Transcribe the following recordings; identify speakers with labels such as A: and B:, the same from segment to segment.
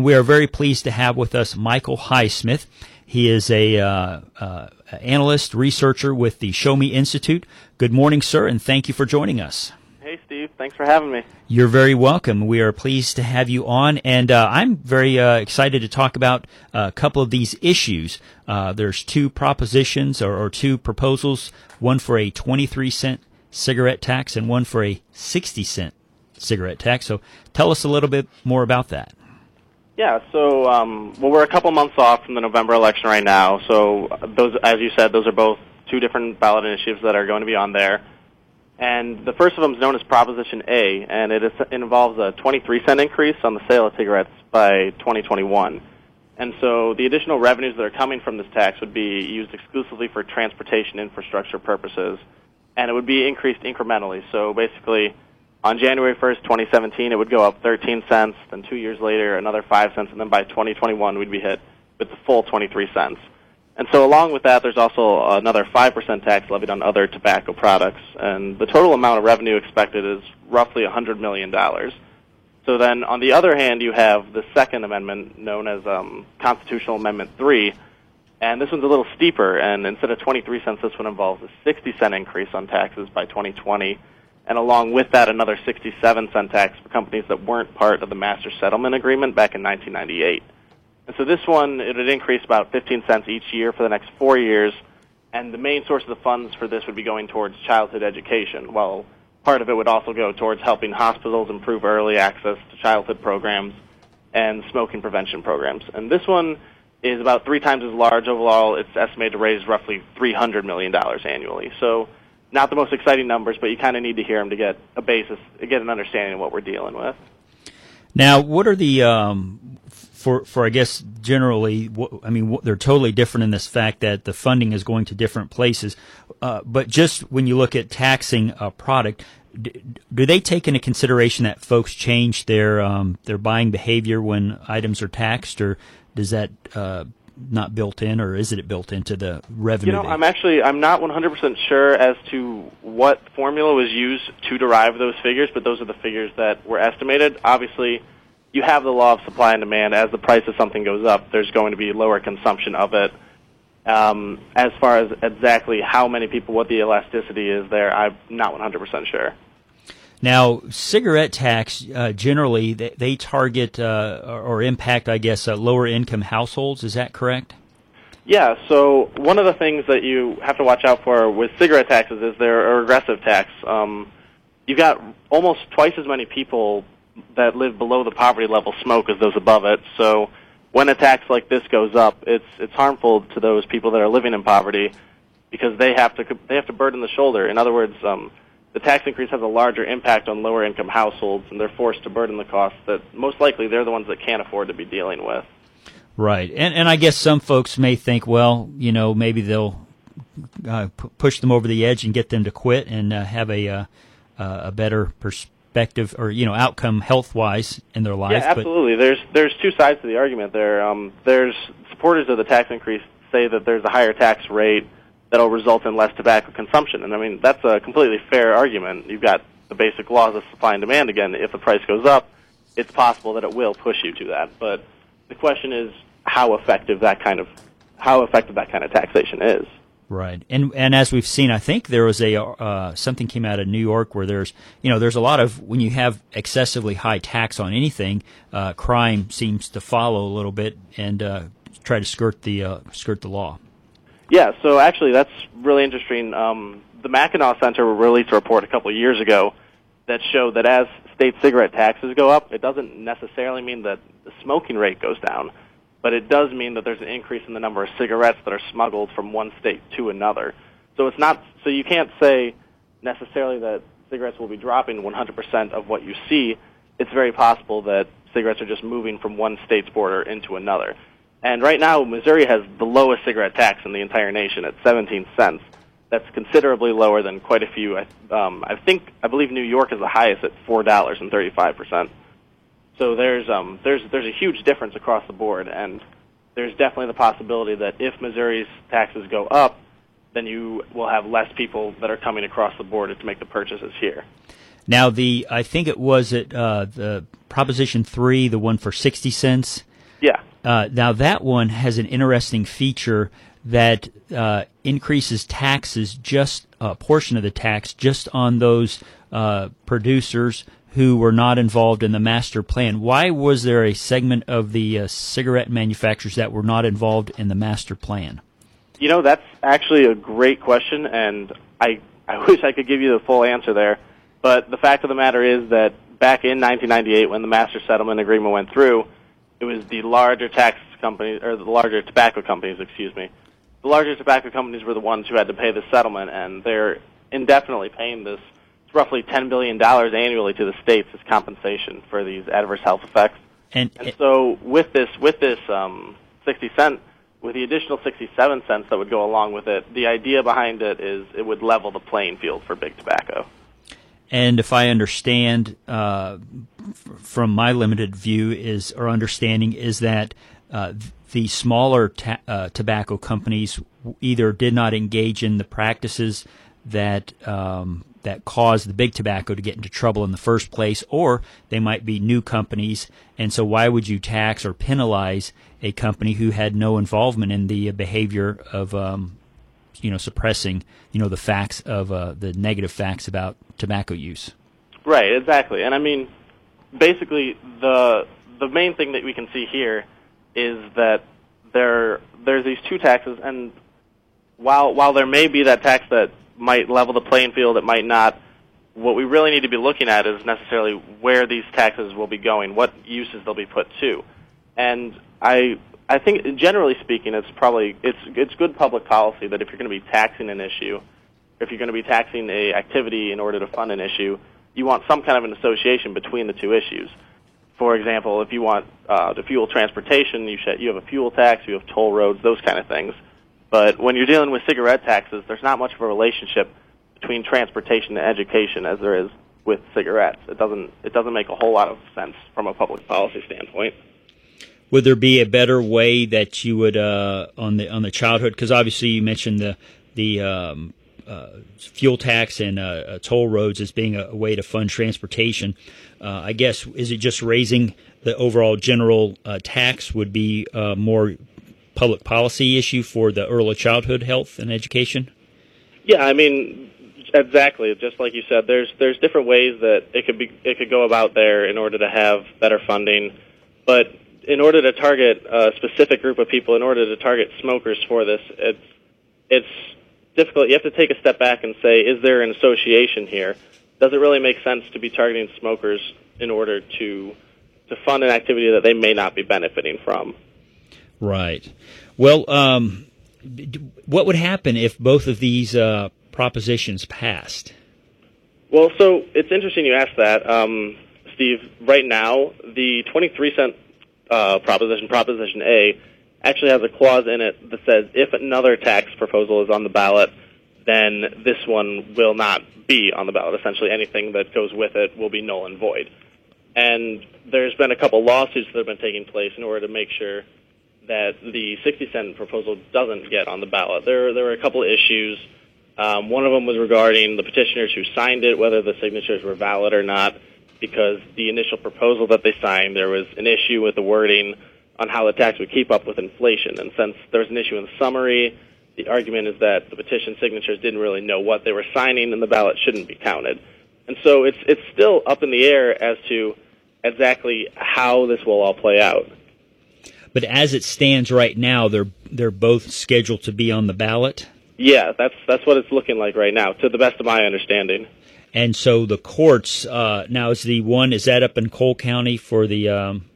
A: and we are very pleased to have with us Michael Highsmith. He is a uh, uh, analyst, researcher with the Show Me Institute. Good morning, sir, and thank you for joining us.
B: Hey, Steve. Thanks for having me.
A: You're very welcome. We are pleased to have you on, and uh, I'm very uh, excited to talk about a couple of these issues. Uh, there's two propositions or, or, two proposals, one for a 23 cent cigarette tax and one for a 60 cent cigarette tax. So tell us a little bit more about that.
B: Yeah, so um, well, we're a couple months off from the November election right now. So those, as you said, those are both two different ballot initiatives that are going to be on there. And the first of them is known as Proposition A, and it, is, it involves a 23 cent increase on the sale of cigarettes by 2021. And so the additional revenues that are coming from this tax would be used exclusively for transportation infrastructure purposes, and it would be increased incrementally. So basically, on January 1st, 2017, it would go up 13 cents, then two years later, another 5 cents, and then by 2021, we'd be hit with the full 23 cents. And so along with that, there's also another 5% tax levied on other tobacco products. And the total amount of revenue expected is roughly $100 million. So then on the other hand, you have the second amendment known as um, Constitutional Amendment 3. And this one's a little steeper. And instead of 23 cents, this one involves a 60 cent increase on taxes by 2020. And along with that, another 67 cent tax for companies that weren't part of the Master Settlement Agreement back in 1998. And so this one, it would increase about 15 cents each year for the next four years, and the main source of the funds for this would be going towards childhood education, while part of it would also go towards helping hospitals improve early access to childhood programs and smoking prevention programs. And this one is about three times as large overall. It's estimated to raise roughly $300 million annually. So not the most exciting numbers, but you kind of need to hear them to get a basis, get an understanding of what we're dealing with.
A: Now, what are the um, for for I guess generally, I mean, they're totally different in this fact that the funding is going to different places. Uh, but just when you look at taxing a product, do they take into consideration that folks change their um, their buying behavior when items are taxed, or does that uh, not built in, or is it built into the revenue?
B: You know, I'm actually I'm not 100% sure as to what formula was used to derive those figures, but those are the figures that were estimated. Obviously you have the law of supply and demand. As the price of something goes up, there's going to be lower consumption of it. Um, as far as exactly how many people, what the elasticity is there, I'm not 100% sure.
A: Now, cigarette tax uh, generally they, they target uh, or impact, I guess, uh, lower income households. Is that correct?
B: Yeah. So one of the things that you have to watch out for with cigarette taxes is they're a regressive tax. Um, you've got almost twice as many people that live below the poverty level smoke as those above it. So when a tax like this goes up, it's it's harmful to those people that are living in poverty because they have to they have to burden the shoulder. In other words, um, the tax increase has a larger impact on lower income households, and they're forced to burden the costs that most likely they're the ones that can't afford to be dealing with.
A: Right, and and I guess some folks may think, well, you know, maybe they'll uh, p- push them over the edge and get them to quit and uh, have a uh, a better perspective perspective or you know outcome health wise in their life.
B: Yeah, absolutely. But... There's there's two sides to the argument there. Um, there's supporters of the tax increase say that there's a higher tax rate that'll result in less tobacco consumption, and I mean that's a completely fair argument. You've got the basic laws of supply and demand. Again, if the price goes up, it's possible that it will push you to that. But the question is how effective that kind of how effective that kind of taxation is.
A: Right, and and as we've seen, I think there was a uh, something came out of New York where there's you know there's a lot of when you have excessively high tax on anything, uh, crime seems to follow a little bit and uh, try to skirt the uh, skirt the law.
B: Yeah, so actually that's really interesting. Um, the Mackinac Center released a report a couple of years ago that showed that as state cigarette taxes go up, it doesn't necessarily mean that the smoking rate goes down but it does mean that there's an increase in the number of cigarettes that are smuggled from one state to another. So it's not so you can't say necessarily that cigarettes will be dropping 100% of what you see. It's very possible that cigarettes are just moving from one state's border into another. And right now, Missouri has the lowest cigarette tax in the entire nation at 17 cents. That's considerably lower than quite a few. Um, I think I believe New York is the highest at four dollars and 35 percent. So there's um, there's there's a huge difference across the board, and there's definitely the possibility that if Missouri's taxes go up, then you will have less people that are coming across the border to make the purchases here.
A: Now, the I think it was at uh, the Proposition Three, the one for sixty cents. Uh, now that one has an interesting feature that uh, increases taxes just a portion of the tax just on those uh, producers who were not involved in the master plan. Why was there a segment of the uh, cigarette manufacturers that were not involved in the master plan?
B: You know, that's actually a great question, and I I wish I could give you the full answer there. But the fact of the matter is that back in 1998, when the master settlement agreement went through, it was the larger tax companies or the larger tobacco companies, excuse me. The larger tobacco companies were the ones who had to pay the settlement, and they're indefinitely paying this it's roughly $10 billion annually to the states as compensation for these adverse health effects.
A: And,
B: and so with this, with this um, 60 cent, with the additional 67 cents that would go along with it, the idea behind it is it would level the playing field for big tobacco.
A: And if I understand uh, from my limited view is or understanding is that uh, the smaller ta- uh, tobacco companies either did not engage in the practices that um, that caused the big tobacco to get into trouble in the first place, or they might be new companies. And so, why would you tax or penalize a company who had no involvement in the behavior of, um, you know, suppressing, you know, the facts of uh, the negative facts about tobacco use?
B: Right, exactly. And I mean, basically, the the main thing that we can see here is that there there's these two taxes, and while while there may be that tax that might level the playing field, it might not. What we really need to be looking at is necessarily where these taxes will be going, what uses they'll be put to. And I I think generally speaking it's probably it's it's good public policy that if you're going to be taxing an issue, if you're going to be taxing a activity in order to fund an issue, you want some kind of an association between the two issues. For example, if you want uh, to fuel transportation, you should, you have a fuel tax, you have toll roads, those kind of things. But when you're dealing with cigarette taxes, there's not much of a relationship between transportation and education as there is with cigarettes. It doesn't it doesn't make a whole lot of sense from a public policy standpoint.
A: Would there be a better way that you would uh, on the on the childhood? Because obviously you mentioned the the um, uh, fuel tax and uh, uh toll roads as being a, a way to fund transportation. Uh, I guess is it just raising the overall general uh, tax would be a more public policy issue for the early childhood health and education?
B: Yeah, I mean, exactly. Just like you said, there's there's different ways that it could be it could go about there in order to have better funding, but in order to target a specific group of people, in order to target smokers for this, it's it's difficult. You have to take a step back and say, is there an association here? Does it really make sense to be targeting smokers in order to to fund an activity that they may not be benefiting from?
A: Right. Well, um, what would happen if both of these uh, propositions passed?
B: Well, so it's interesting you asked that, um, Steve. Right now, the 23 cent uh, proposition, Proposition A, actually has a clause in it that says if another tax proposal is on the ballot, then this one will not be on the ballot. Essentially, anything that goes with it will be null and void. And there's been a couple lawsuits that have been taking place in order to make sure that the 60 cent proposal doesn't get on the ballot. There, there were a couple issues. Um, one of them was regarding the petitioners who signed it, whether the signatures were valid or not, because the initial proposal that they signed, there was an issue with the wording on how the tax would keep up with inflation. And since there was an issue in the summary, the argument is that the petition signatures didn't really know what they were signing, and the ballot shouldn't be counted. And so it's it's still up in the air as to exactly how this will all play out.
A: But as it stands right now, they're they're both scheduled to be on the ballot.
B: Yeah, that's that's what it's looking like right now, to the best of my understanding.
A: And so the courts uh, now is the one is that up in Cole County for the. Um,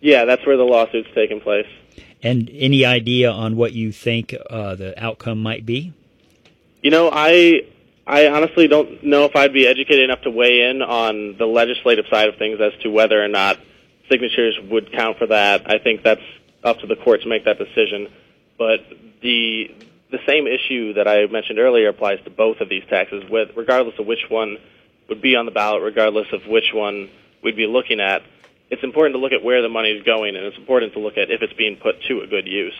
B: yeah, that's where the lawsuit's taking place.
A: And any idea on what you think uh, the outcome might be?
B: You know, I I honestly don't know if I'd be educated enough to weigh in on the legislative side of things as to whether or not signatures would count for that. I think that's up to the court to make that decision. But the the same issue that I mentioned earlier applies to both of these taxes, with regardless of which one would be on the ballot, regardless of which one we'd be looking at. It's important to look at where the money is going, and it's important to look at if it's being put to a good use.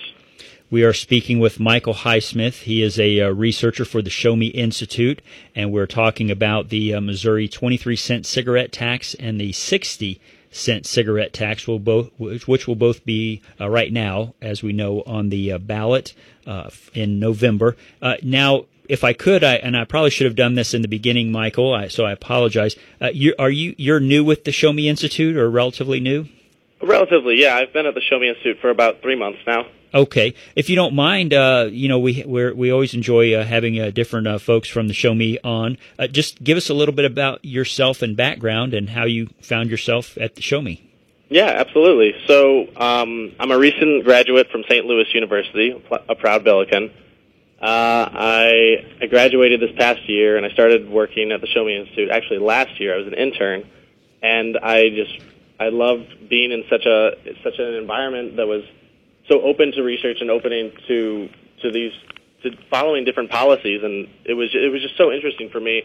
A: We are speaking with Michael Highsmith. He is a uh, researcher for the Show Me Institute, and we're talking about the uh, Missouri 23 cent cigarette tax and the 60 cent cigarette tax will both, which, will both be uh, right now, as we know, on the uh, ballot uh, in November. Uh, now, if I could, I, and I probably should have done this in the beginning, Michael. I, so I apologize. Uh, you, are you you're new with the Show Me Institute, or relatively new?
B: Relatively, yeah. I've been at the Show Me Institute for about three months now.
A: Okay, if you don't mind, uh, you know we we we always enjoy uh, having uh, different uh, folks from the Show Me on. Uh, just give us a little bit about yourself and background and how you found yourself at the Show Me.
B: Yeah, absolutely. So um, I'm a recent graduate from St. Louis University, a proud Billiken. Uh, I I graduated this past year, and I started working at the Show Me Institute. Actually, last year I was an intern, and I just I loved being in such a such an environment that was so open to research and opening to to these to following different policies, and it was it was just so interesting for me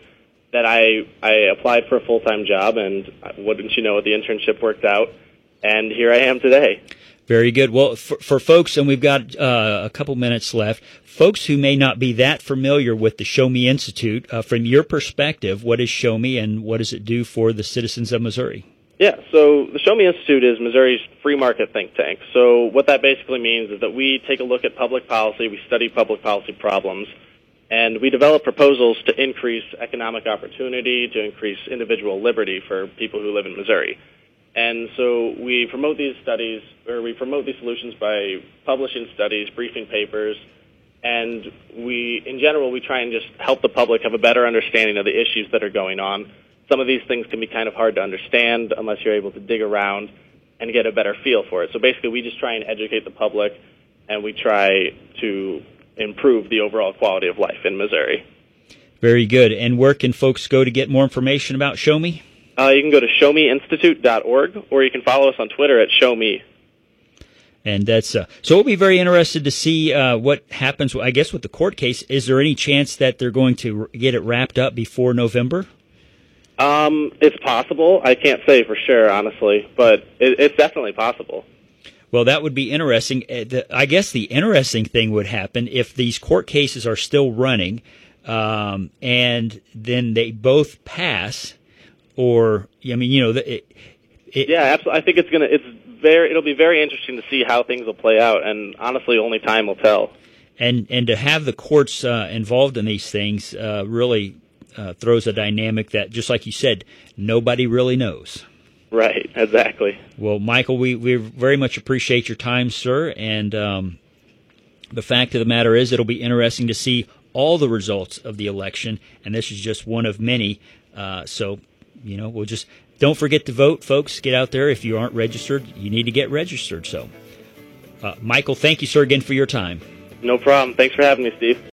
B: that I I applied for a full time job, and wouldn't you know the internship worked out, and here I am today.
A: Very good. Well, for, for folks, and we've got uh, a couple minutes left, folks who may not be that familiar with the Show Me Institute, uh, from your perspective, what is Show Me and what does it do for the citizens of Missouri?
B: Yeah, so the Show Me Institute is Missouri's free market think tank. So what that basically means is that we take a look at public policy, we study public policy problems, and we develop proposals to increase economic opportunity, to increase individual liberty for people who live in Missouri. And so we promote these studies, or we promote these solutions by publishing studies, briefing papers, and we, in general, we try and just help the public have a better understanding of the issues that are going on some of these things can be kind of hard to understand unless you're able to dig around and get a better feel for it. So basically, we just try and educate the public, and we try to improve the overall quality of life in Missouri.
A: Very good. And where can folks go to get more information about Show Me?
B: Uh, you can go to showmeinstitute.org, or you can follow us on Twitter at ShowMe.
A: And that's uh, so. We'll be very interested to see uh, what happens. I guess with the court case, is there any chance that they're going to get it wrapped up before November?
B: Um, it's possible. I can't say for sure, honestly, but it, it's definitely possible.
A: Well, that would be interesting. Uh, I guess the interesting thing would happen if these court cases are still running, um, and then they both pass, or I mean, you know, it,
B: it, yeah, absolutely. I think it's gonna. It's very. It'll be very interesting to see how things will play out, and honestly, only time will tell.
A: And and to have the courts uh, involved in these things uh, really uh, throws a dynamic that, just like you said, nobody really knows.
B: Right, exactly.
A: Well, Michael, we, we very much appreciate your time, sir. And um, the fact of the matter is, it'll be interesting to see all the results of the election. And this is just one of many. Uh, so, you know, we'll just don't forget to vote, folks. Get out there. If you aren't registered, you need to get registered. So, uh, Michael, thank you, sir, again for your time.
B: No problem. Thanks for having me, Steve.